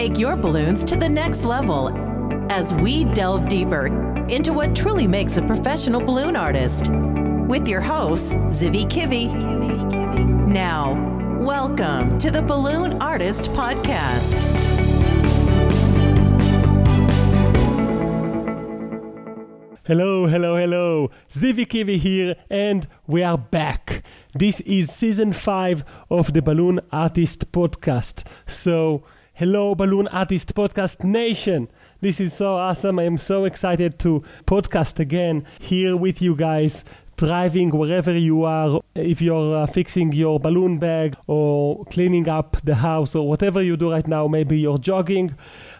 take your balloons to the next level as we delve deeper into what truly makes a professional balloon artist. With your hosts, Ziv Raviv. Now, welcome to the Balloon Artist Podcast. Hello, hello, hello. Ziv Raviv here, and we are back. This is season five of the Balloon Artist Podcast. So, hello, Balloon Artist Podcast Nation. This is so awesome. I am so excited to podcast again here with you guys driving wherever you are, if you're uh, fixing your balloon bag or cleaning up the house or whatever you do right now, maybe you're jogging.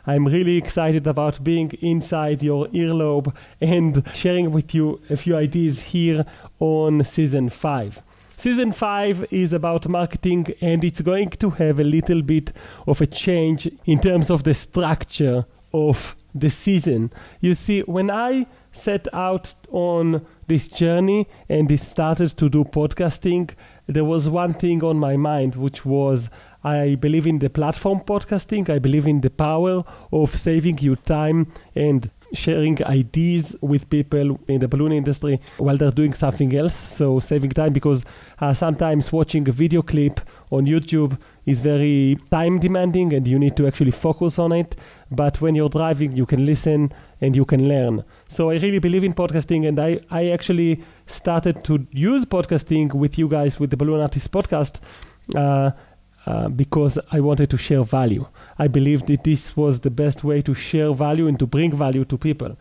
I'm really excited about being inside your earlobe and sharing with you a few ideas here on season 5. Season 5 is about marketing and it's going to have a little bit of a change in terms of the structure of the season. You see, when I set out on this journey and started to do podcasting, there was one thing on my mind, which was I believe in the platform podcasting. I believe in the power of saving you time and sharing ideas with people in the balloon industry while they're doing something else. So saving time because uh, sometimes watching a video clip on YouTube is very time demanding and you need to actually focus on it. But when you're driving, you can listen and you can learn. So I really believe in podcasting and I, I actually started to use podcasting with you guys with the Balloon Artist podcast. Uh, uh, because I wanted to share value. I believed that this was the best way to share value and to bring value to people.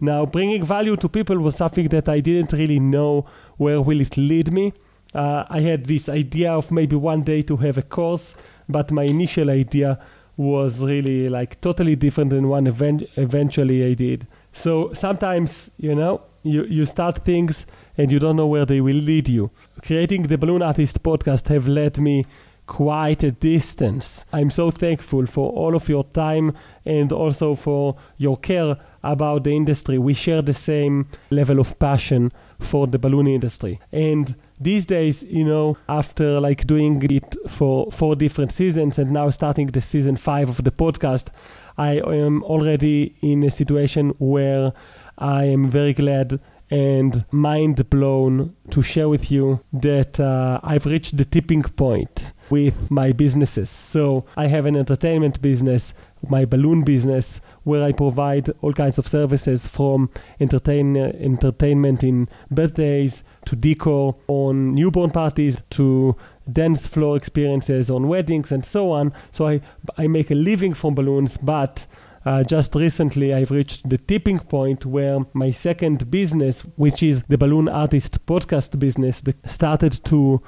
Now, bringing value to people was something that I didn't really know where will it lead me. Uh, I had this idea of maybe one day to have a course, but my initial idea was really like totally different than one event- eventually I did. So sometimes, you know, you, you start things and you don't know where they will lead you. Creating the Balloon Artist podcast have led me quite a distance. I'm so thankful for all of your time and also for your care about the industry. We share the same level of passion for the balloon industry. And these days, you know, after like doing it for four different seasons and now starting the season five of the podcast, I am already in a situation where I am very glad and mind blown to share with you that uh, I've reached the tipping point with my businesses. So I have an entertainment business, my balloon business, where I provide all kinds of services from entertain, entertainment in birthdays to decor on newborn parties to dance floor experiences on weddings and so on. So I, I make a living from balloons, but uh, just recently I've reached the tipping point where my second business, which is the Balloon Artist podcast business, started to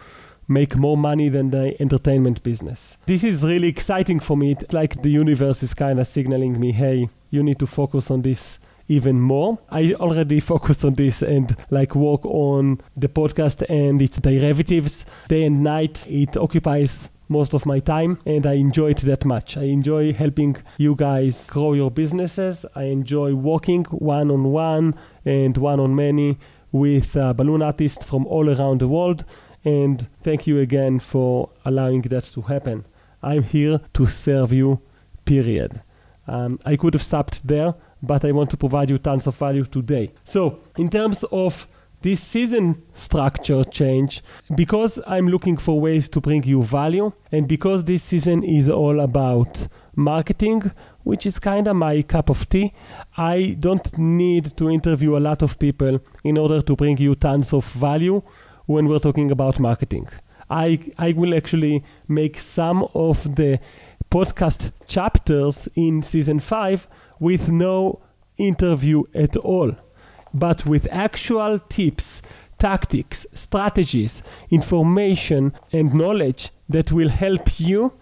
make more money than the entertainment business. This is really exciting for me. It's like the universe is kind of signaling me, hey, you need to focus on this even more. I already focus on this and like work on the podcast and its derivatives day and night. It occupies most of my time and I enjoy it that much. I enjoy helping you guys grow your businesses. I enjoy working one on one and one on many with uh, balloon artists from all around the world. And thank you again for allowing that to happen. I'm here to serve you, period. Um, I could have stopped there, but I want to provide you tons of value today. So, in terms of this season structure change because I'm looking for ways to bring you value and because this season is all about marketing, which is kind of my cup of tea. I don't need to interview a lot of people in order to bring you tons of value when we're talking about marketing. I, I will actually make some of the podcast chapters in season 5 with no interview at all but with actual tips, tactics, strategies, information, and knowledge that will help you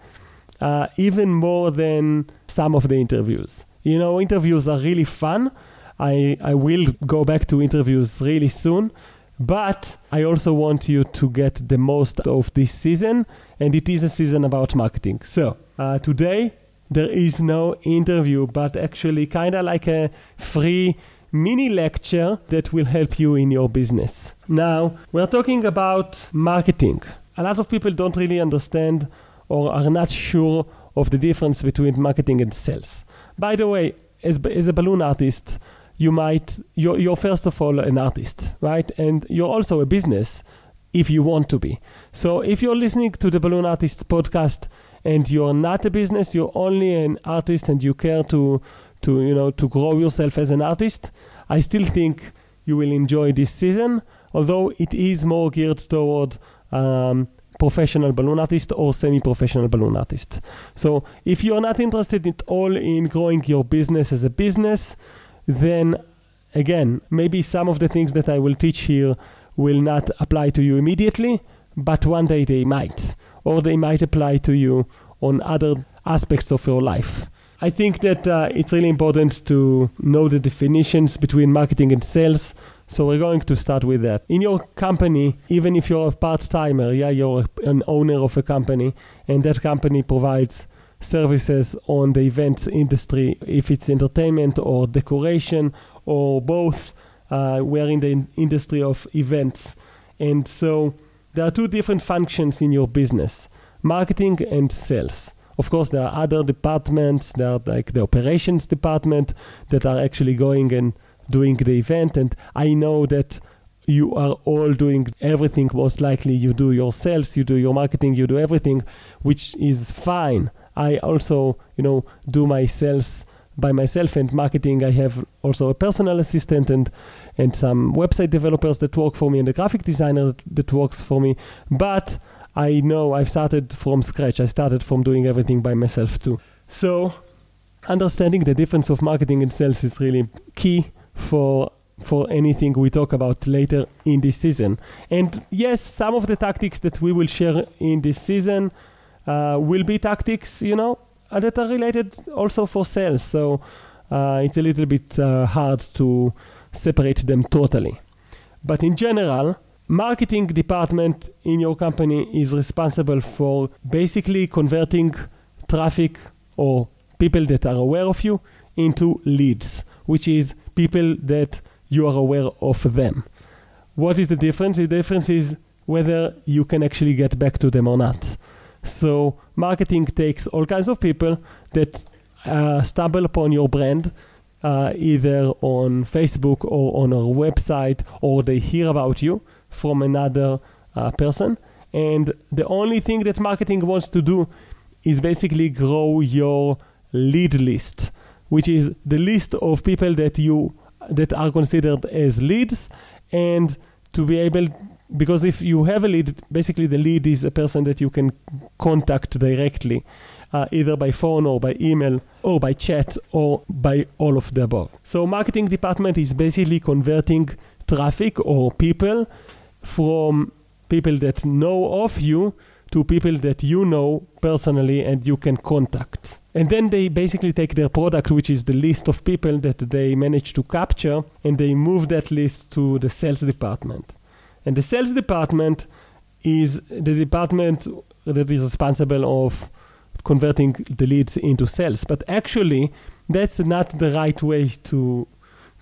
uh, even more than some of the interviews. You know, interviews are really fun. I, I will go back to interviews really soon. But I also want you to get the most of this season, and it is a season about marketing. So, uh, today there is no interview, but actually, kind of like a free mini lecture that will help you in your business. Now, we're talking about marketing. A lot of people don't really understand or are not sure of the difference between marketing and sales. By the way, as, as a balloon artist, you might you're, you're first of all an artist, right? And you're also a business if you want to be. So if you're listening to the Balloon Artists podcast and you're not a business, you're only an artist and you care to to you know to grow yourself as an artist, I still think you will enjoy this season, although it is more geared toward um, professional balloon artist or semi-professional balloon artist. So if you're not interested at all in growing your business as a business, then again, maybe some of the things that I will teach here will not apply to you immediately, but one day they might, or they might apply to you on other aspects of your life. I think that uh, it's really important to know the definitions between marketing and sales. So we're going to start with that. In your company, even if you're a part timer, yeah, you're an owner of a company, and that company provides services on the events industry, if it's entertainment or decoration or both, uh, we're in the in- industry of events. And so there are two different functions in your business marketing and sales. Of course, there are other departments, there are like the operations department that are actually going and doing the event. And I know that you are all doing everything most likely. You do your sales, you do your marketing, you do everything, which is fine. I also, you know, do my sales by myself and marketing. I have also a personal assistant and and some website developers that work for me and a graphic designer that, that works for me. But I know I've started from scratch. I started from doing everything by myself too. So, understanding the difference of marketing and sales is really key for for anything we talk about later in this season. And yes, some of the tactics that we will share in this season will be tactics, you know, uh, that are related also for sales. So uh, it's a little bit uh, hard to separate them totally. But in general, marketing department in your company is responsible for basically converting traffic or people that are aware of you into leads, which is people that you are aware of them. What is the difference? The difference is whether you can actually get back to them or not. So, marketing takes all kinds of people that uh, stumble upon your brand, uh, either on Facebook or on our website, or they hear about you from another uh, person. And the only thing that marketing wants to do is basically grow your lead list, which is the list of people that you that are considered as leads, and to be able because if you have a lead, basically the lead is a person that you can contact directly, uh, either by phone or by email or by chat or by all of the above. So marketing department is basically converting traffic or people from people that know of you to people that you know personally and you can contact. And then they basically take their product, which is the list of people that they manage to capture, and they move that list to the sales department. And the sales department is the department that is responsible of converting the leads into sales. But actually, that's not the right way to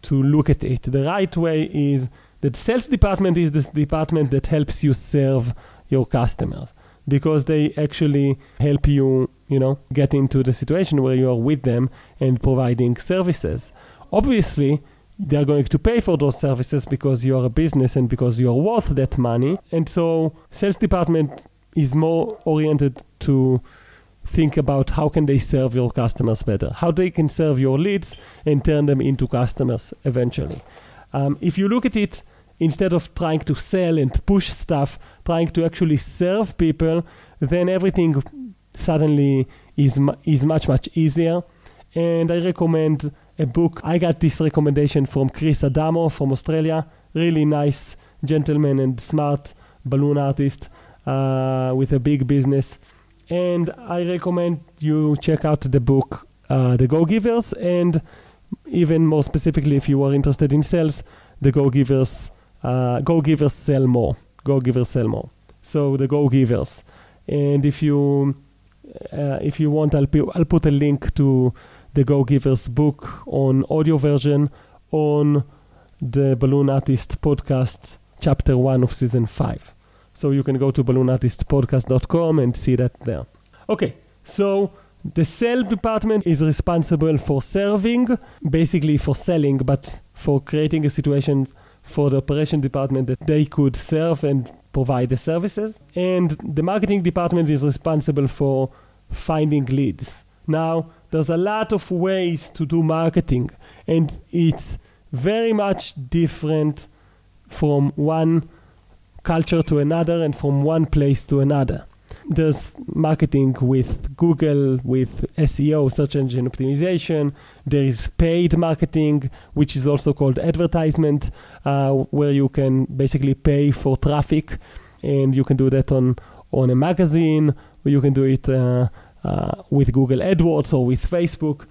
to look at it. The right way is that sales department is the department that helps you serve your customers because they actually help you, you know, get into the situation where you are with them and providing services. Obviously, they are going to pay for those services because you are a business and because you are worth that money. And so, sales department is more oriented to think about how can they serve your customers better, how they can serve your leads and turn them into customers eventually. Um, if you look at it instead of trying to sell and push stuff, trying to actually serve people, then everything suddenly is is much much easier. And I recommend a book. I got this recommendation from Chris Adamo from Australia. Really nice gentleman and smart balloon artist uh, with a big business. And I recommend you check out the book, uh, The Go Givers, and even more specifically, if you are interested in sales, The Go Givers uh, Go Givers sell more. Go Givers sell more. So the Go Givers. And if you uh, if you want, I'll, pu- I'll put a link to the Go Givers book on audio version on the Balloon Artist podcast, chapter one of season five. So you can go to balloonartistpodcast.com and see that there. Okay, so The sales department is responsible for serving, basically for selling, but for creating a situation for the operation department that they could serve and provide the services. And the marketing department is responsible for finding leads. Now, there's a lot of ways to do marketing, and it's very much different from one culture to another and from one place to another. There's marketing with Google, with SEO, search engine optimization. There is paid marketing, which is also called advertisement, uh, where you can basically pay for traffic, and you can do that on on a magazine, or you can do it uh, with Google AdWords or with Facebook.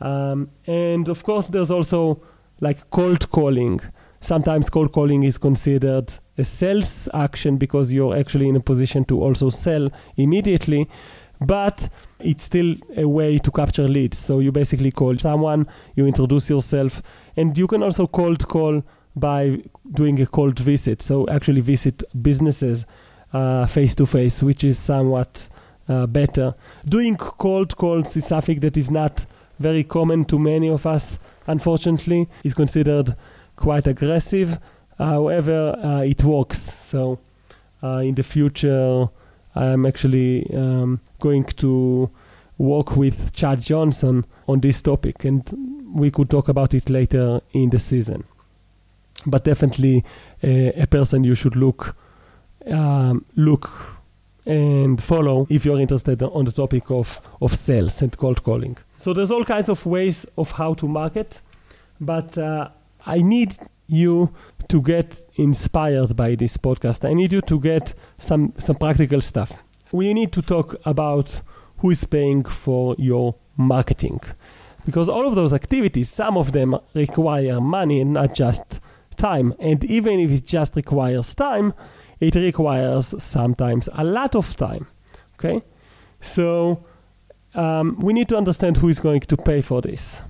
Um, and of course, there's also like cold calling. Sometimes cold calling is considered a sales action because you're actually in a position to also sell immediately, but it's still a way to capture leads. So you basically call someone, you introduce yourself, and you can also cold call by doing a cold visit. So actually visit businesses face to face, which is somewhat uh, better. Doing cold calls is something that is not very common to many of us, unfortunately. is considered quite aggressive. However, uh, it works. So uh, in the future, I'm actually um, going to work with Chad Johnson on this topic, and we could talk about it later in the season. But definitely, uh, a person you should look um, look and follow if you're interested on the topic of, of sales and cold calling. So there's all kinds of ways of how to market, but uh, I need you to get inspired by this podcast. I need you to get some, some practical stuff. We need to talk about who is paying for your marketing. Because all of those activities, some of them require money and not just time. And even if it just requires time, it requires sometimes a lot of time. Okay, so um, we need to understand who is going to pay for this.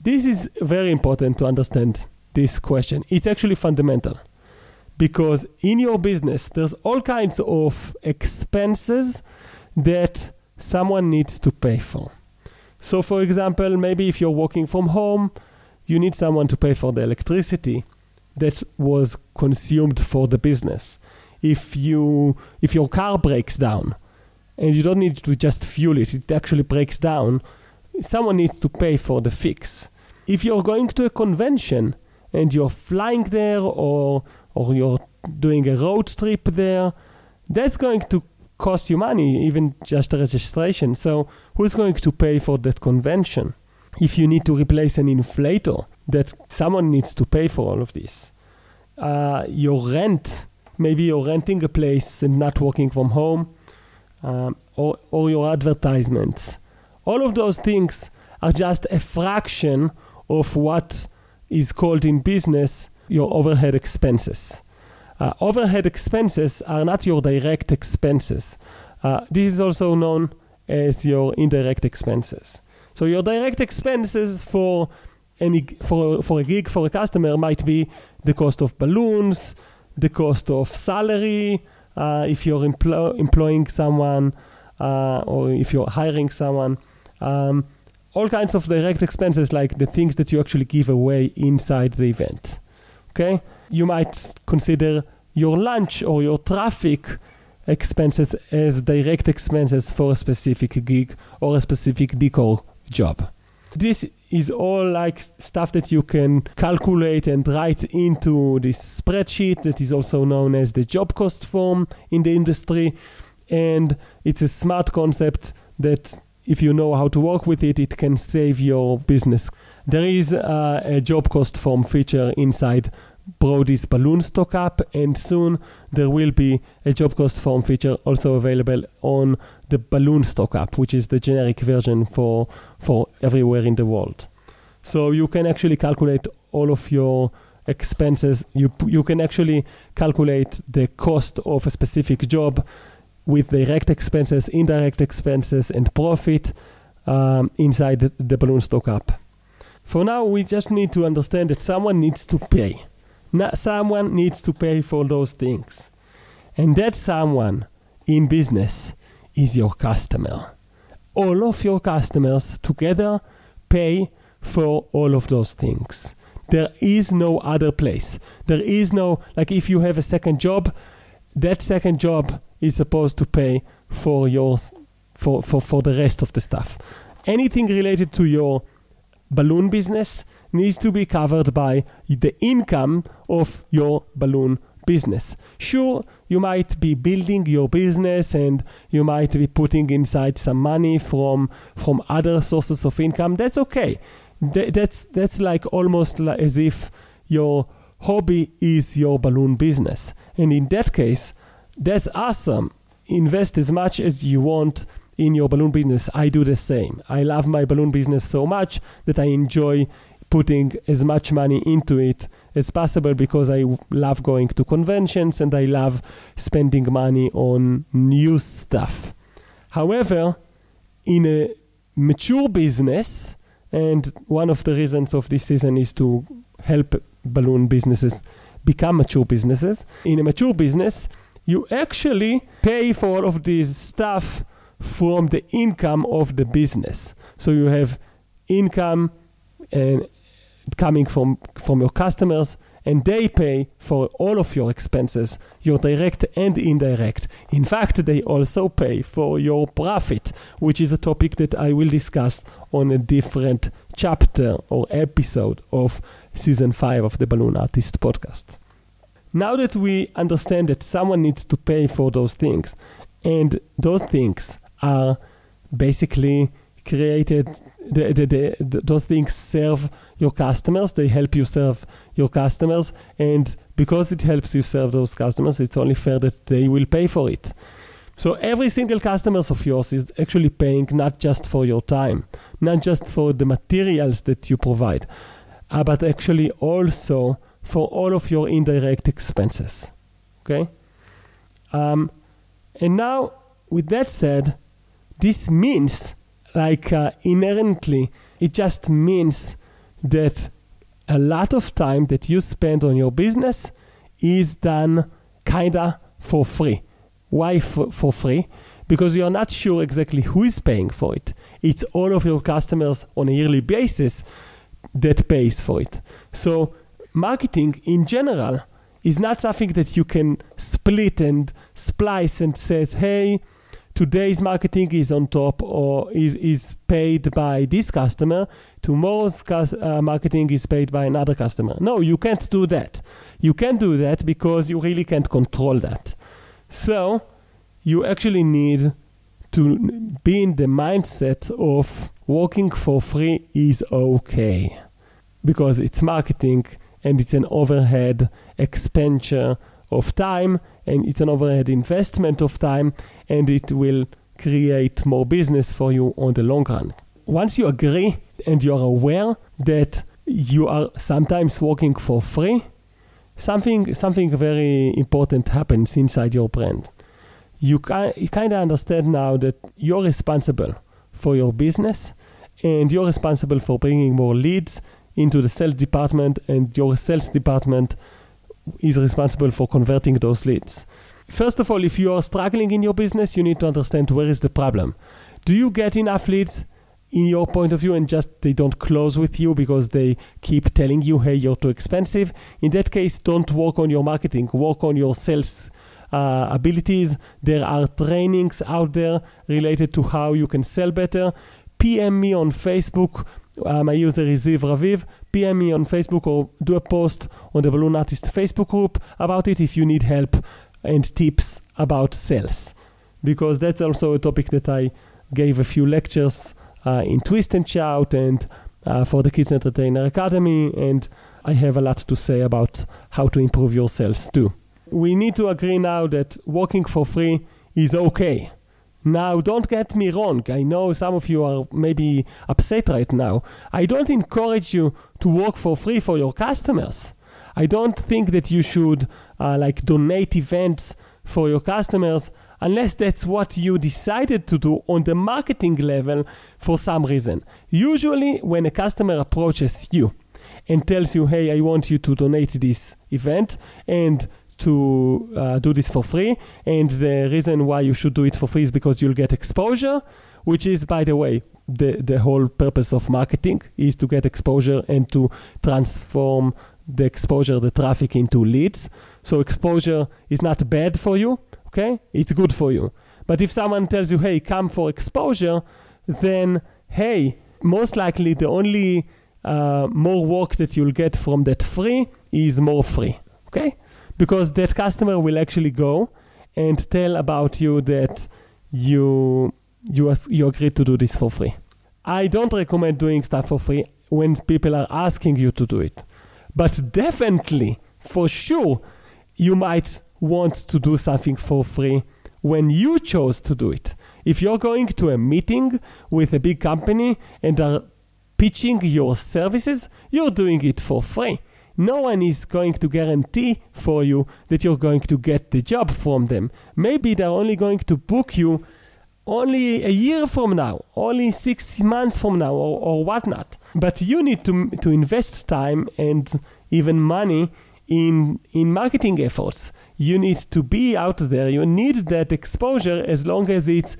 This is very important to understand this question. It's actually fundamental because in your business, there's all kinds of expenses that someone needs to pay for. So, for example, maybe if you're working from home, you need someone to pay for the electricity that was consumed for the business. If you if your car breaks down and you don't need to just fuel it, it actually breaks down, someone needs to pay for the fix. If you're going to a convention and you're flying there or or you're doing a road trip there, that's going to cost you money, even just the registration. So who's going to pay for that convention? If you need to replace an inflator, that someone needs to pay for all of this. Uh, your rent, maybe you're renting a place and not working from home, um, or, or your advertisements. All of those things are just a fraction of what is called in business your overhead expenses. Uh, overhead expenses are not your direct expenses. Uh, this is also known as your indirect expenses. So your direct expenses for any for for a gig for a customer might be the cost of balloons, the cost of salary, uh, if you're empl- employing someone uh, or if you're hiring someone. Um, all kinds of direct expenses like the things that you actually give away inside the event. Okay? You might consider your lunch or your traffic expenses as direct expenses for a specific gig or a specific decor job. This is all like stuff that you can calculate and write into this spreadsheet that is also known as the job cost form in the industry. And it's a smart concept that if you know how to work with it, it can save your business. There is uh, a job cost form feature inside Brody's Balloon Stock app, and soon there will be a job cost form feature also available on the Balloon Stock app, which is the generic version for for everywhere in the world. So you can actually calculate all of your expenses. You you can actually calculate the cost of a specific job with direct expenses, indirect expenses, and profit um, inside the, the Balloon Stock app. For now, we just need to understand that someone needs to pay. Not someone needs to pay for those things. And that someone in business is your customer. all of your customers together pay for all of those things. There is no other place. There is no, like, if you have a second job, that second job is supposed to pay for your for, for, for the rest of the stuff. Anything related to your balloon business needs to be covered by the income of your balloon business. Sure, you might be building your business and you might be putting inside some money from from other sources of income. That's okay. Th- that's that's like almost like as if your hobby is your balloon business. And in that case, that's awesome. Invest as much as you want in your balloon business. I do the same. I love my balloon business so much that I enjoy putting as much money into it as possible because I love going to conventions and I love spending money on new stuff. However, in a mature business, and one of the reasons of this season is to help balloon businesses become mature businesses. In a mature business, you actually pay for all of this stuff from the income of the business. So you have income and coming from from your customers and they pay for all of your expenses, your direct and indirect. In fact, they also pay for your profit, which is a topic that I will discuss on a different chapter or episode of season 5 of the Balloon Artist podcast. Now that we understand that someone needs to pay for those things, and those things are basically created the, the, the, those things serve your customers they help you serve your customers and because it helps you serve those customers it's only fair that they will pay for it. So every single customer of yours is actually paying not just for your time not just for the materials that you provide uh, but actually also for all of your indirect expenses okay? Um, and now with that said this means like uh, inherently, it just means that a lot of time that you spend on your business is done kinda for free. Why f- for free? Because you're not sure exactly who is paying for it. It's all of your customers on a yearly basis that pays for it. So marketing in general is not something that you can split and splice and says, hey, today's marketing is on top or is, is paid by this customer, tomorrow's uh, marketing is paid by another customer. No, you can't do that. You can't do that because you really can't control that. So you actually need to be in the mindset of working for free is okay because it's marketing and it's an overhead expenditure of time and it's an overhead investment of time and it will create more business for you on the long run. Once you agree and you are aware that you are sometimes working for free, something something very important happens inside your brand. You, you kind of understand now that you're responsible for your business and you're responsible for bringing more leads into the sales department and your sales department is responsible for converting those leads. First of all, if you are struggling in your business, you need to understand where is the problem. Do you get enough leads in your point of view and just they don't close with you because they keep telling you, hey, you're too expensive? In that case, don't work on your marketing, work on your sales uh, abilities. There are trainings out there related to how you can sell better. PM me on Facebook uh, my user is Ziv Raviv. PM me on Facebook or do a post on the Balloon Artist Facebook group about it if you need help and tips about sales. Because that's also a topic that I gave a few lectures uh, in Twist and Shout and uh, for the Kids Entertainer Academy, and I have a lot to say about how to improve your sales too. We need to agree now that working for free is okay. Now, don't get me wrong. I know some of you are maybe upset right now. I don't encourage you to work for free for your customers. I don't think that you should uh, like donate events for your customers unless that's what you decided to do on the marketing level for some reason. Usually, when a customer approaches you and tells you, hey, I want you to donate this event, and to uh, do this for free. And the reason why you should do it for free is because you'll get exposure. which is, by the way, the, the whole purpose of marketing is to get exposure and to transform the exposure, the traffic into leads. So exposure is not bad for you, okay? It's good for you. But if someone tells you, hey, come for exposure, then hey, most likely the only uh, more work that you'll get from that free is more free, okay? Because that customer will actually go and tell about you that you you you agreed to do this for free. I don't recommend doing stuff for free when people are asking you to do it. But definitely, for sure, you might want to do something for free when you chose to do it. If you're going to a meeting with a big company and are pitching your services, you're doing it for free. No one is going to guarantee for you that you're going to get the job from them. Maybe they're only going to book you only a year from now, only six months from now, or, or whatnot. But you need to, to invest time and even money in, in marketing efforts. You need to be out there. You need that exposure as long as it's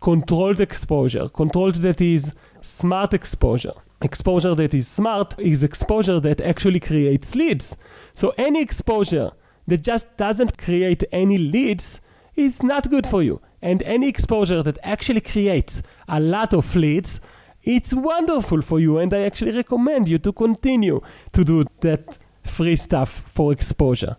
controlled exposure, controlled that is smart exposure. Exposure that is smart is exposure that actually creates leads. So any exposure that just doesn't create any leads is not good for you. And any exposure that actually creates a lot of leads, it's wonderful for you. And I actually recommend you to continue to do that free stuff for exposure.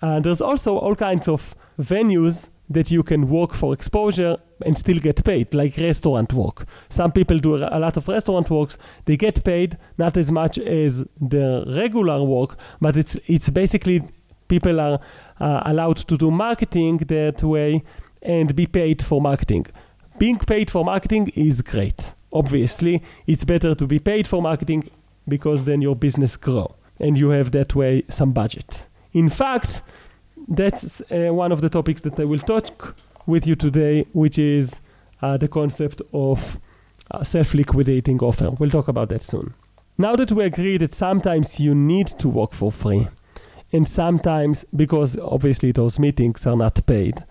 Uh, there's also all kinds of venues that you can work for exposure and still get paid, like restaurant work. Some people do a lot of restaurant works. They get paid not as much as the regular work, but it's it's basically people are uh, allowed to do marketing that way and be paid for marketing. Being paid for marketing is great. Obviously, it's better to be paid for marketing because then your business grow and you have that way some budget. In fact, that's uh, one of the topics that I will talk with you today, which is uh, the concept of uh, self-liquidating offer. We'll talk about that soon. Now that we agree that sometimes you need to work for free, and sometimes because obviously those meetings are not paid,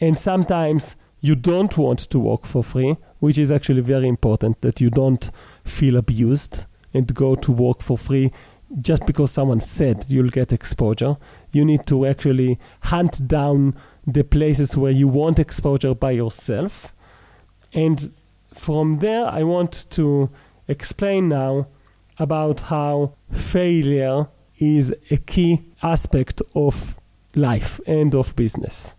and sometimes you don't want to work for free, which is actually very important that you don't feel abused and go to work for free just because someone said you'll get exposure. You need to actually hunt down the places where you want exposure by yourself. And from there, I want to explain now about how failure is a key aspect of life and of business.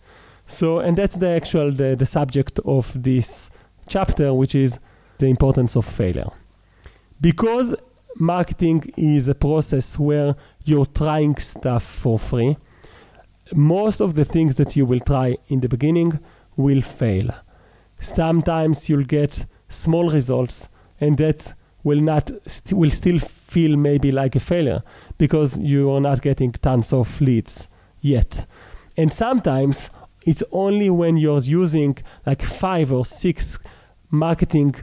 So, and that's the actual the, the subject of this chapter, which is the importance of failure. Because marketing is a process where you're trying stuff for free. Most of the things that you will try in the beginning will fail. Sometimes you'll get small results, and that will not st- will still feel maybe like a failure because you are not getting tons of leads yet. And sometimes it's only when you're using like five or six marketing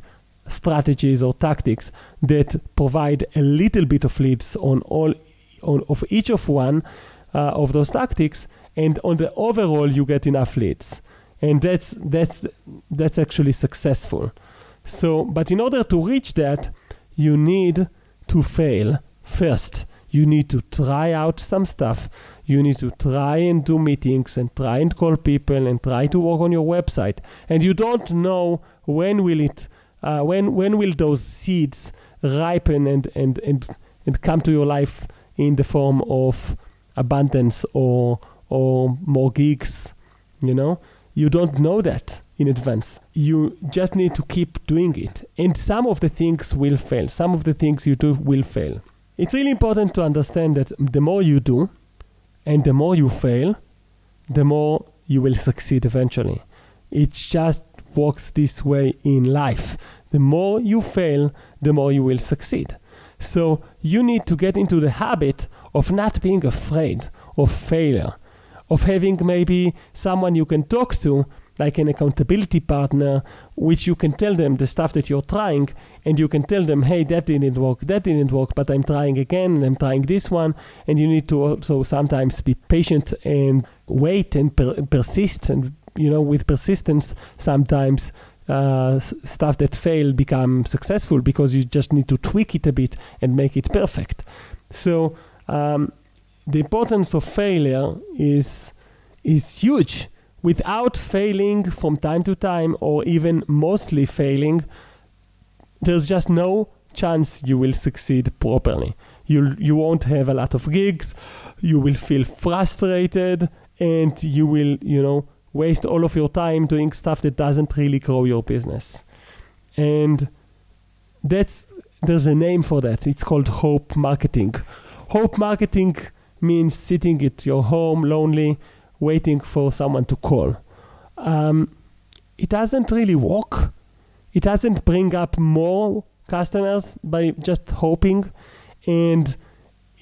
strategies or tactics that provide a little bit of leads on all on, of each of one uh, of those tactics and on the overall you get enough leads. And that's that's that's actually successful. So but in order to reach that you need to fail first. You need to try out some stuff. You need to try and do meetings and try and call people and try to work on your website. And you don't know when will it uh, when when will those seeds ripen and, and, and, and come to your life in the form of abundance or or more gigs you know? You don't know that in advance. You just need to keep doing it. And some of the things will fail. Some of the things you do will fail. It's really important to understand that the more you do and the more you fail the more you will succeed eventually. It's just works this way in life. The more you fail, the more you will succeed. So you need to get into the habit of not being afraid of failure, of having maybe someone you can talk to, like an accountability partner, which you can tell them the stuff that you're trying, and you can tell them, hey, that didn't work, that didn't work, but I'm trying again, and I'm trying this one. And you need to also sometimes be patient and wait and per- persist and you know, with persistence, sometimes uh, stuff that fail become successful because you just need to tweak it a bit and make it perfect. So um, the importance of failure is is huge. Without failing from time to time, or even mostly failing, there's just no chance you will succeed properly. You you won't have a lot of gigs. You will feel frustrated, and you will you know waste all of your time doing stuff that doesn't really grow your business. And that's there's a name for that. It's called hope marketing. Hope marketing means sitting at your home lonely, waiting for someone to call. Um, it doesn't really work. It doesn't bring up more customers by just hoping, and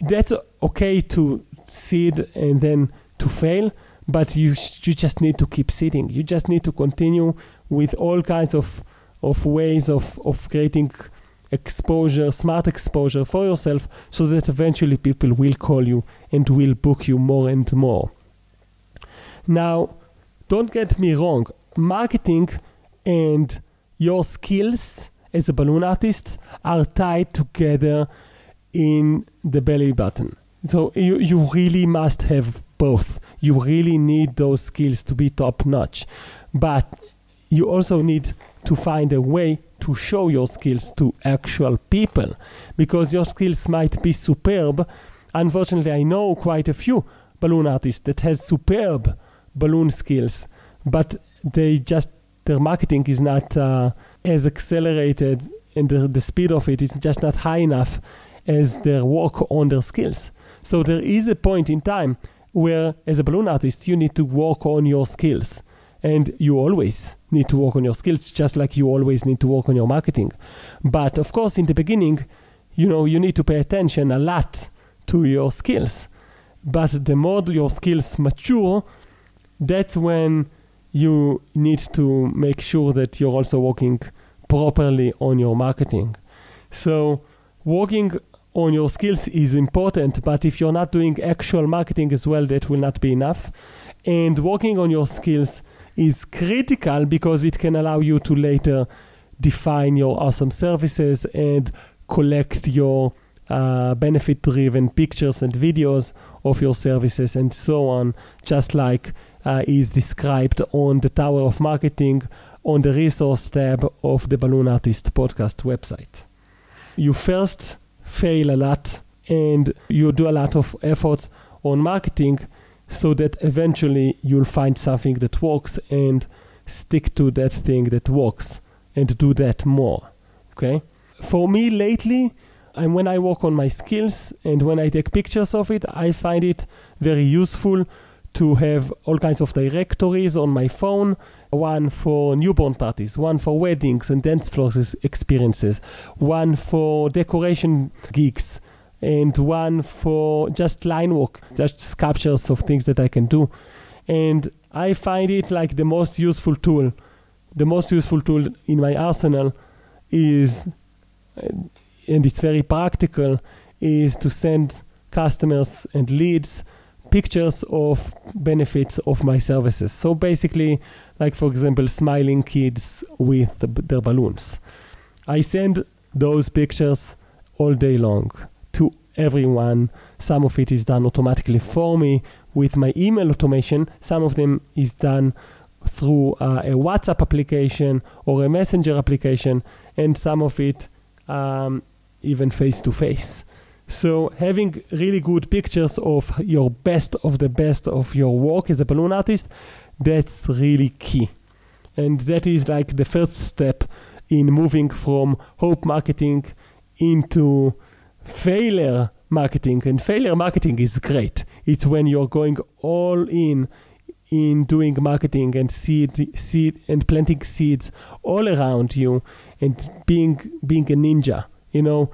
that's okay to seed and then to fail but you you just need to keep sitting. You just need to continue with all kinds of of ways of of creating exposure, smart exposure for yourself, so that eventually people will call you and will book you more and more. Now, don't get me wrong, marketing and your skills as a balloon artist are tied together in the belly button. So you, you really must have both. You really need those skills to be top notch. But you also need to find a way to show your skills to actual people because your skills might be superb. Unfortunately, I know quite a few balloon artists that has superb balloon skills, but they just their marketing is not uh, as accelerated and the, the speed of it is just not high enough as their work on their skills. So there is a point in time where as a balloon artist you need to work on your skills. And you always need to work on your skills just like you always need to work on your marketing. But of course in the beginning you know you need to pay attention a lot to your skills. But the more your skills mature that's when you need to make sure that you're also working properly on your marketing. So working on your skills is important, but if you're not doing actual marketing as well, that will not be enough. And working on your skills is critical because it can allow you to later define your awesome services and collect your uh, benefit driven pictures and videos of your services and so on, just like uh, is described on the Tower of Marketing on the resource tab of the Balloon Artist podcast website. You first fail a lot and you do a lot of efforts on marketing so that eventually you'll find something that works and stick to that thing that works and do that more okay? For me lately and when i work on my skills and when i take pictures of it i find it very useful to have all kinds of directories on my phone one for newborn parties, one for weddings and dance floors experiences, one for decoration gigs, and one for just line work, just sculptures of things that I can do. And I find it like the most useful tool. The most useful tool in my arsenal is, and it's very practical, is to send customers and leads pictures of benefits of my services. So basically, like for example, smiling kids with their balloons. I send those pictures all day long to everyone. Some of it is done automatically for me with my email automation. Some of them is done through uh, a WhatsApp application or a Messenger application, and some of it um, even face to face. So having really good pictures of your best of the best of your work as a balloon artist, that's really key. And that is like the first step in moving from hope marketing into failure marketing. And failure marketing is great. It's when you're going all in in doing marketing and seed seed and planting seeds all around you and being being a ninja, you know.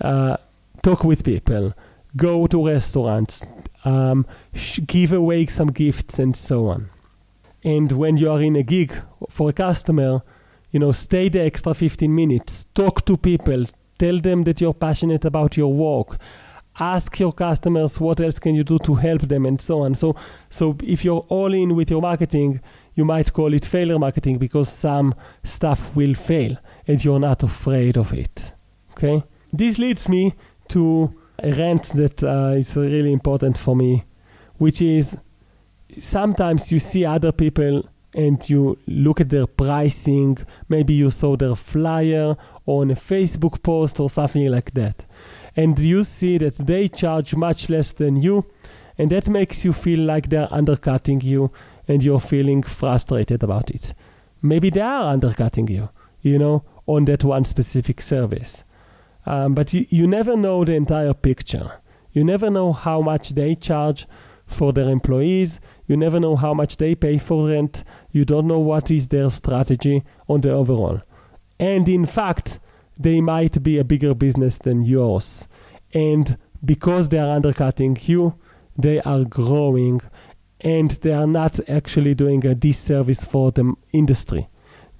Uh, talk with people, go to restaurants, um, sh- give away some gifts, and so on. And when you are in a gig for a customer, you know, stay the extra 15 minutes, talk to people, tell them that you're passionate about your work, ask your customers what else can you do to help them and so on. So so if you're all in with your marketing, you might call it failure marketing because some stuff will fail and you're not afraid of it. Okay? This leads me to a rant that uh, is really important for me, which is sometimes you see other people and you look at their pricing, maybe you saw their flyer on a Facebook post or something like that. And you see that they charge much less than you, and that makes you feel like they're undercutting you and you're feeling frustrated about it. Maybe they are undercutting you, you know, on that one specific service. Um, but you, you never know the entire picture. You never know how much they charge for their employees. You never know how much they pay for rent. You don't know what is their strategy on the overall. And in fact, they might be a bigger business than yours. And because they are undercutting you, they are growing and they are not actually doing a disservice for the industry.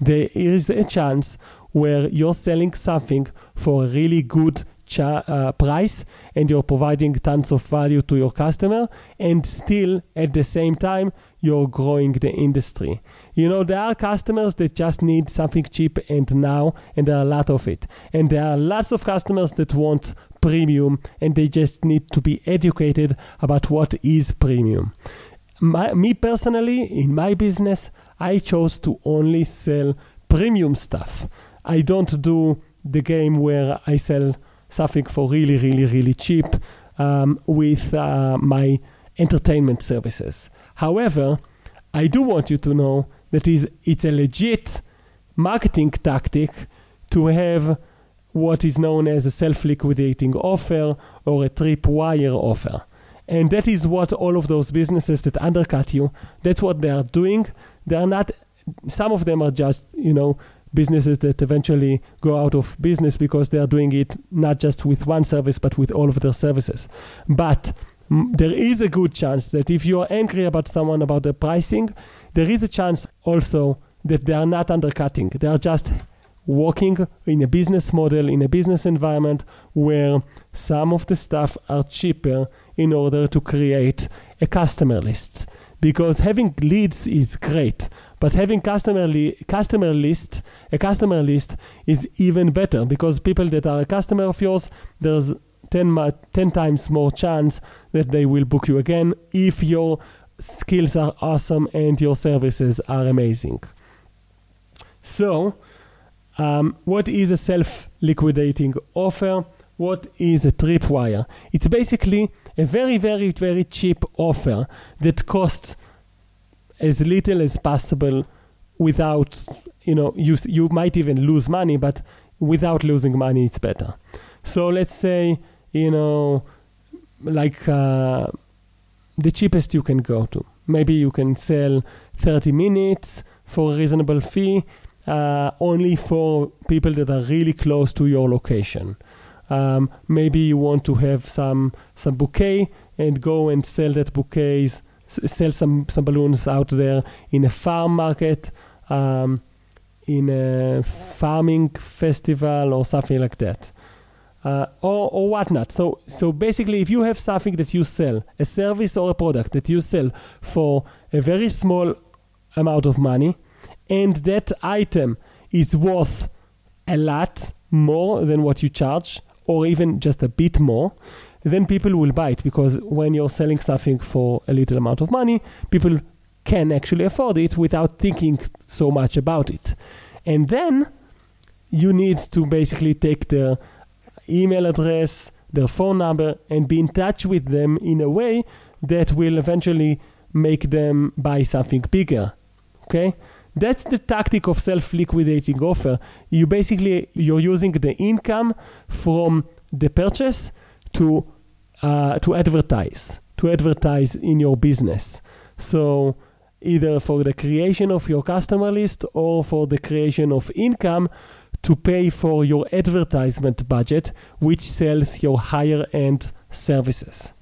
There is a chance where you're selling something for a really good uh, price and you're providing tons of value to your customer and still at the same time you're growing the industry. You know there are customers that just need something cheap and now and there are a lot of it. And there are lots of customers that want premium and they just need to be educated about what is premium. My, me personally in my business i chose to only sell premium stuff i don't do the game where i sell something for really, really, really cheap um, with uh, my entertainment services. However, I do want you to know that is it's a legit marketing tactic to have what is known as a self-liquidating offer or a tripwire offer. And that is what all of those businesses that undercut you, that's what they are doing. They are not some of them are just, you know, businesses that eventually go out of business because they are doing it not just with one service but with all of their services. But there is a good chance that if you are angry about someone about the pricing, there is a chance also that they are not undercutting. They are just working in a business model, in a business environment where some of the stuff are cheaper in order to create a customer list. Because having leads is great, but having customer li- customer list, a customer list is even better because people that are a customer of yours, there's 10, ma- 10 times more chance that they will book you again if your skills are awesome and your services are amazing. So, um, what is a self liquidating offer? What is a tripwire? It's basically a very, very, very cheap offer that costs as little as possible without you know you you might even lose money but without losing money it's better. So let's say you know like uh, the cheapest you can go to. Maybe you can sell 30 minutes for a reasonable fee uh, only for people that are really close to your location. Um, maybe you want to have some some bouquet and go and sell that bouquets sell some some balloons out there in a farm market, um, in a farming festival or something like that. Uh, or, or whatnot. So, so basically, if you have something that you sell, a service or a product that you sell for a very small amount of money, and that item is worth a lot more than what you charge, or even just a bit more, then people will buy it because when you're selling something for a little amount of money, people can actually afford it without thinking so much about it. And then you need to basically take their email address, their phone number, and be in touch with them in a way that will eventually make them buy something bigger. Okay? That's the tactic of self-liquidating offer. You basically you're using the income from the purchase to uh, to advertise, to advertise in your business. So either for the creation of your customer list or for the creation of income to pay for your advertisement budget, which sells your higher end services.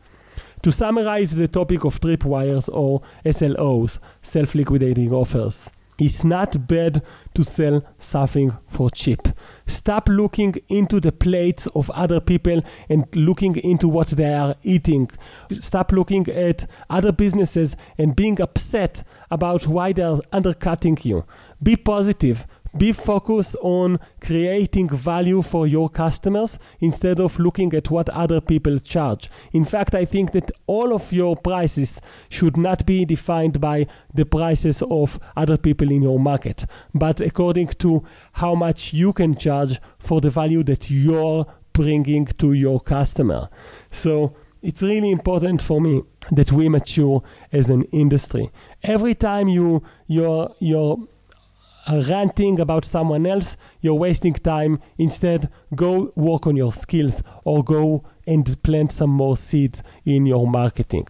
To summarize the topic of tripwires or SLOs, self liquidating offers, It's not bad to sell something for cheap. Stop looking into the plates of other people and looking into what they are eating. Stop looking at other businesses and being upset about why they're undercutting you. Be positive be focused on creating value for your customers instead of looking at what other people charge. In fact, I think that all of your prices should not be defined by the prices of other people in your market, but according to how much you can charge for the value that you're bringing to your customer. So, it's really important for me that we mature as an industry. Every time you you're you're ranting about someone else, you're wasting time. Instead, go work on your skills or go and plant some more seeds in your marketing.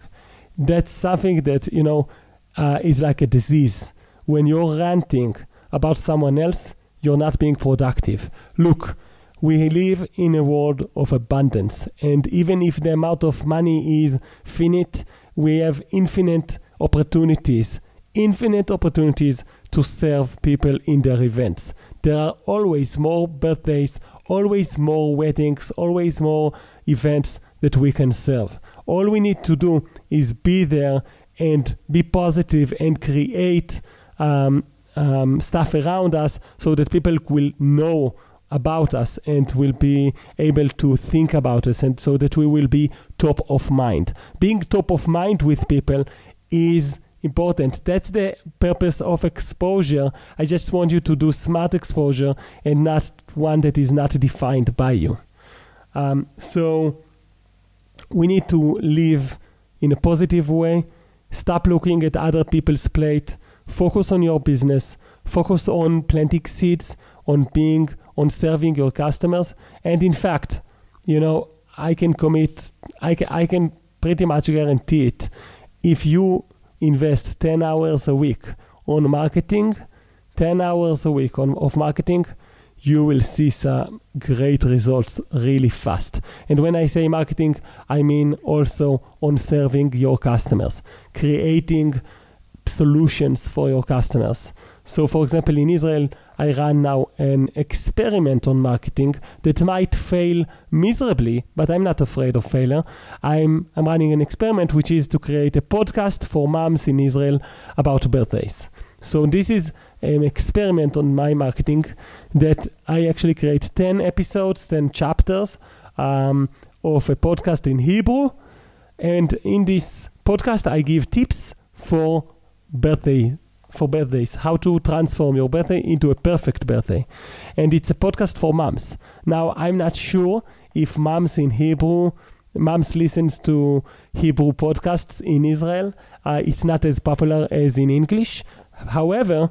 That's something that, you know, uh, is like a disease. When you're ranting about someone else, you're not being productive. Look, we live in a world of abundance, and even if the amount of money is finite, we have infinite opportunities infinite opportunities to serve people in their events. There are always more birthdays, always more weddings, always more events that we can serve. All we need to do is be there and be positive and create um, um, stuff around us so that people will know about us and will be able to think about us and so that we will be top of mind. Being top of mind with people is important. That's the purpose of exposure. I just want you to do smart exposure and not one that is not defined by you. Um, so we need to live in a positive way. Stop looking at other people's plate. Focus on your business. Focus on planting seeds, on being, on serving your customers. And in fact, you know, I can commit, I can, I can pretty much guarantee it. If you invest 10 hours a week on marketing, 10 hours a week on, of marketing, you will see some great results really fast. And when I say marketing, I mean also on serving your customers, creating solutions for your customers. So, for example, in Israel, I run now an experiment on marketing that might fail miserably, but I'm not afraid of failure. I'm, I'm running an experiment which is to create a podcast for moms in Israel about birthdays. So, this is an experiment on my marketing that I actually create 10 episodes, 10 chapters um, of a podcast in Hebrew. And in this podcast, I give tips for birthday for birthdays how to transform your birthday into a perfect birthday. And it's a podcast for moms. Now i'm not sure if moms in hebrew moms listens to hebrew podcasts in israel. Uh, it's not as popular as in english. However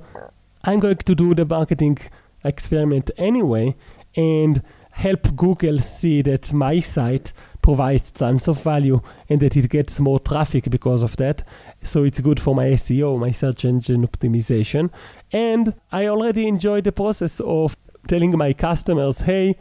i'm going to do the marketing experiment anyway and help google see that my site provides tons of value and that it gets more traffic because of that. So it's good for my SEO, my search engine optimization. And I already enjoy the process of telling my customers, hey,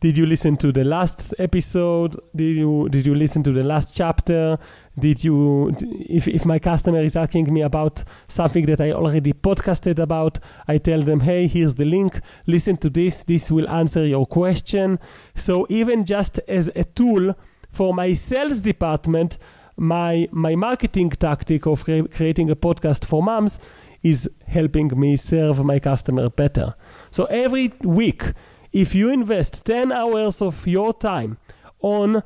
did you listen to the last episode? Did you did you listen to the last chapter? Did you if, if my customer is asking me about something that i already podcasted about i tell them hey here's the link. Listen to this. This will answer your question. So even just as a tool for my sales department my my marketing tactic of cre- creating a podcast for moms is helping me serve my customer better. So every week if you invest 10 hours of your time on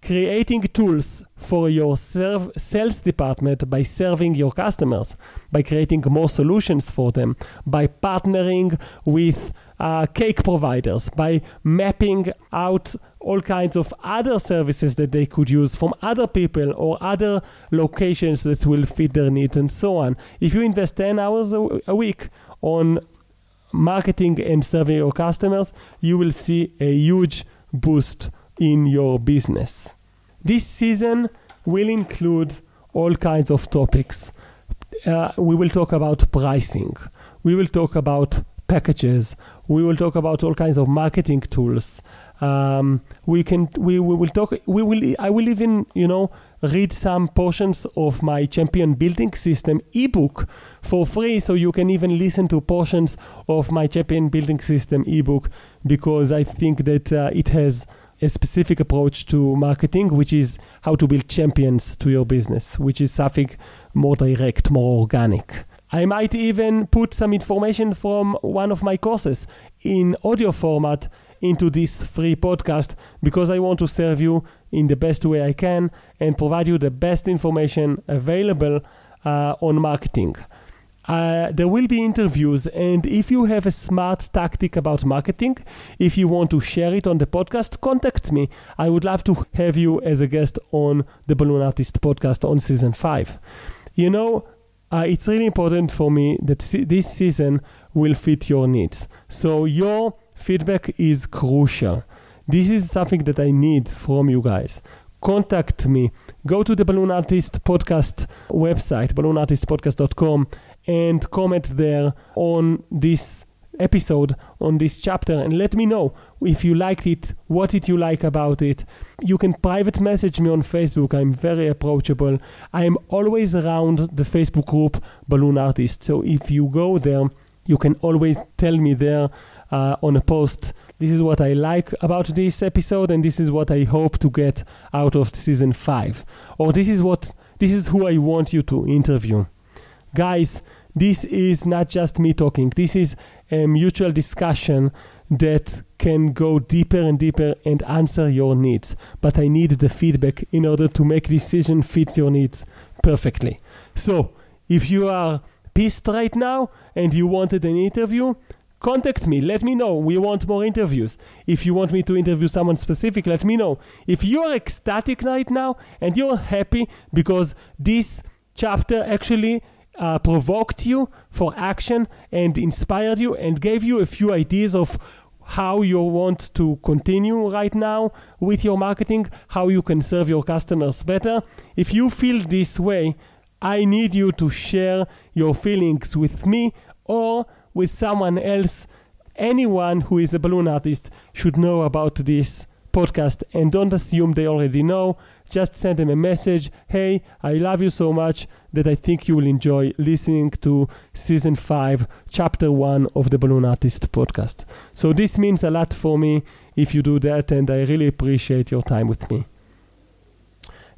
creating tools for your serve, sales department by serving your customers, by creating more solutions for them, by partnering with uh, cake providers, by mapping out all kinds of other services that they could use from other people or other locations that will fit their needs and so on. If you invest 10 hours a, a week on marketing and serving your customers, you will see a huge boost in your business. This season will include all kinds of topics. Uh, we will talk about pricing. We will talk about packages. We will talk about all kinds of marketing tools. Um, we can we, we will talk. We will. I will even you know read some portions of my champion building system ebook for free so you can even listen to portions of my champion building system ebook because i think that uh, it has a specific approach to marketing which is how to build champions to your business which is something more direct more organic I might even put some information from one of my courses in audio format into this free podcast because I want to serve you in the best way I can and provide you the best information available uh, on marketing. Uh, there will be interviews, and if you have a smart tactic about marketing, if you want to share it on the podcast, contact me. I would love to have you as a guest on the Balloon Artist podcast on season 5. You know, uh, it's really important for me that this season will fit your needs. So your feedback is crucial. This is something that I need from you guys. Contact me. Go to the Balloon Artist Podcast website, balloonartistpodcast.com, and comment there on this episode on this chapter and let me know if you liked it, what did you like about it. You can private message me on Facebook. I'm very approachable. I'm always around the Facebook group Balloon Artist. So if you go there, you can always tell me there uh, on a post. This is what I like about this episode, and this is what I hope to get out of season five. Or this is what this is who I want you to interview, guys this is not just me talking. This is a mutual discussion that can go deeper and deeper and answer your needs. But I need the feedback in order to make decision fit your needs perfectly. So, if you are pissed right now and you wanted an interview, contact me. Let me know. We want more interviews. If you want me to interview someone specific, let me know. If you're ecstatic right now and you're happy because this chapter actually uh, provoked you for action and inspired you and gave you a few ideas of how you want to continue right now with your marketing, how you can serve your customers better. If you feel this way, I need you to share your feelings with me or with someone else. Anyone who is a balloon artist should know about this podcast and don't assume they already know. Just send them a message. Hey, I love you so much that I think you will enjoy listening to season 5, chapter 1 of the Balloon Artist podcast. So this means a lot for me if you do that, and I really appreciate your time with me.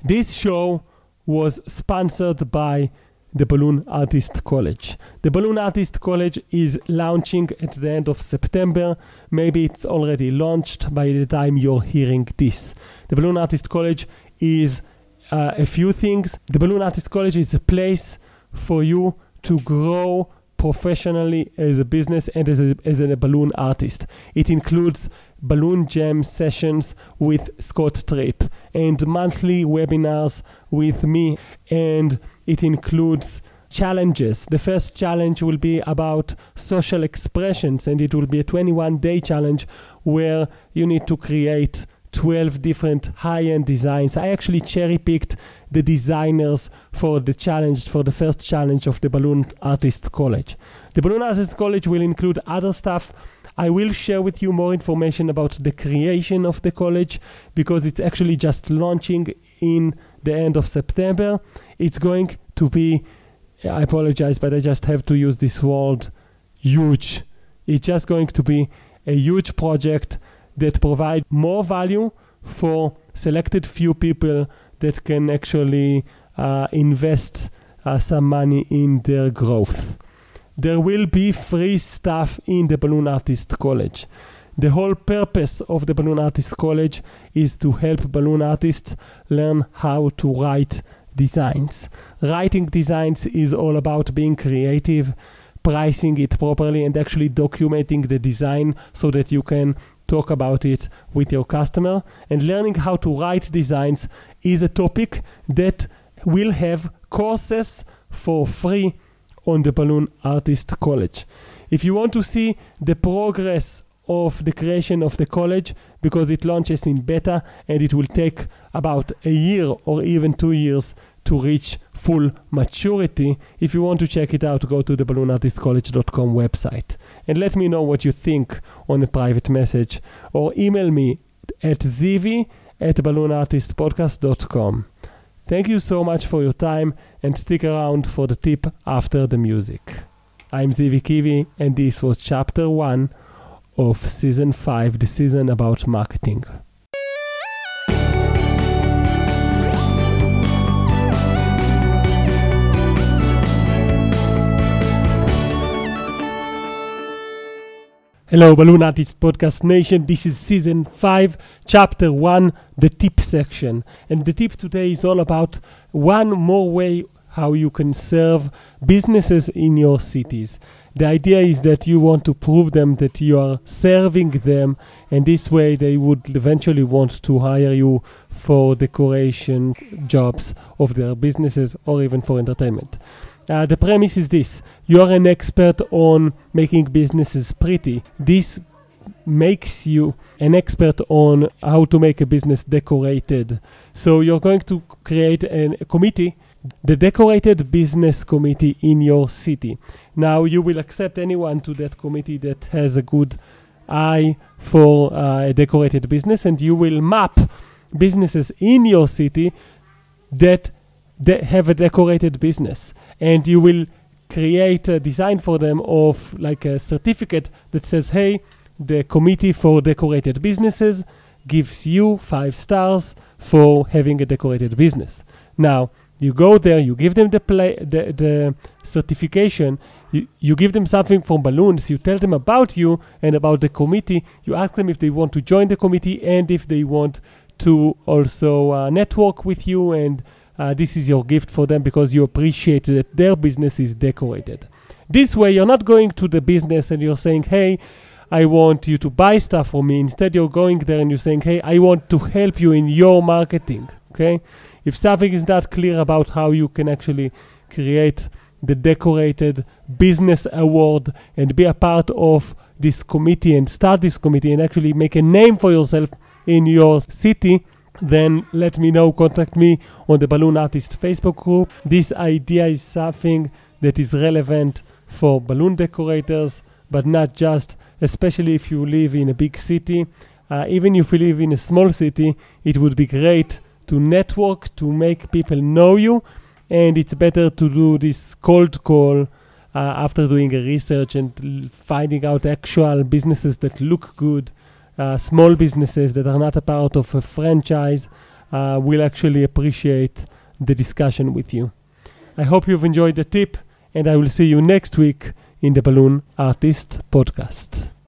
This show was sponsored by the Balloon Artist College. The Balloon Artist College is launching at the end of September. Maybe it's already launched by the time you're hearing this. The Balloon Artist College is uh, a few things. The Balloon Artist College is a place for you to grow professionally as a business and as a, as a balloon artist. It includes balloon jam sessions with Scott Tripp and monthly webinars with me, and it includes challenges. The first challenge will be about social expressions, and it will be a 21 day challenge where you need to create 12 different high end designs. I actually cherry picked the designers for the challenge, for the first challenge of the Balloon Artist College. The Balloon Artist College will include other stuff. I will share with you more information about the creation of the college because it's actually just launching in the end of September. It's going to be, I apologize, but I just have to use this word huge. It's just going to be a huge project that provide more value for selected few people that can actually uh, invest uh, some money in their growth. There will be free stuff in the Balloon Artist College. The whole purpose of the Balloon Artist College is to help balloon artists learn how to write designs. Writing designs is all about being creative, pricing it properly, and actually documenting the design so that you can talk about it with your customer. And learning how to write designs is a topic that will have courses for free on the Balloon Artist College. If you want to see the progress of the creation of the college, because it launches in beta and it will take about a year or even two years to reach full maturity. If you want to check it out, go to the balloonartistcollege.com website and let me know what you think on a private message or email me at zivi at balloonartistpodcast.com. Thank you so much for your time and stick around for the tip after the music. I'm Zivi Kivi and this was chapter 1 of season 5, the season about marketing. Hello, Balloon Artist Podcast Nation. This is season 5, chapter 1, the tip section. And the tip today is all about one more way how you can serve businesses in your cities. The idea is that you want to prove them that you are serving them, and this way they would eventually want to hire you for decoration jobs of their businesses or even for entertainment. Uh, the premise is this you are an expert on making businesses pretty. This makes you an expert on how to make a business decorated. So you're going to create an, a committee, the decorated business committee in your city. Now you will accept anyone to that committee that has a good eye for uh, a decorated business, and you will map businesses in your city that de- have a decorated business and you will create a design for them of like a certificate that says hey the committee for decorated businesses gives you five stars for having a decorated business now you go there you give them the play the, the certification you, you give them something from balloons you tell them about you and about the committee you ask them if they want to join the committee and if they want to also uh, network with you and uh, this is your gift for them because you appreciate that their business is decorated. This way, you're not going to the business and you're saying, hey, I want you to buy stuff for me. Instead, you're going there and you're saying, hey, I want to help you in your marketing. Okay? If something is not clear about how you can actually create the decorated business award and be a part of this committee and start this committee and actually make a name for yourself in your city, then let me know. Contact me on the Balloon Artist Facebook group. This idea is something that is relevant for balloon decorators, but not just, especially if you live in a big city. Uh, even if you live in a small city, it would be great to network, to make people know you, and it's better to do this cold call uh, after doing a research and finding out actual businesses that look good uh, small businesses that are not a part of a franchise uh, will actually appreciate the discussion with you. I hope you've enjoyed the tip, and I will see you next week in the Balloon Artist Podcast.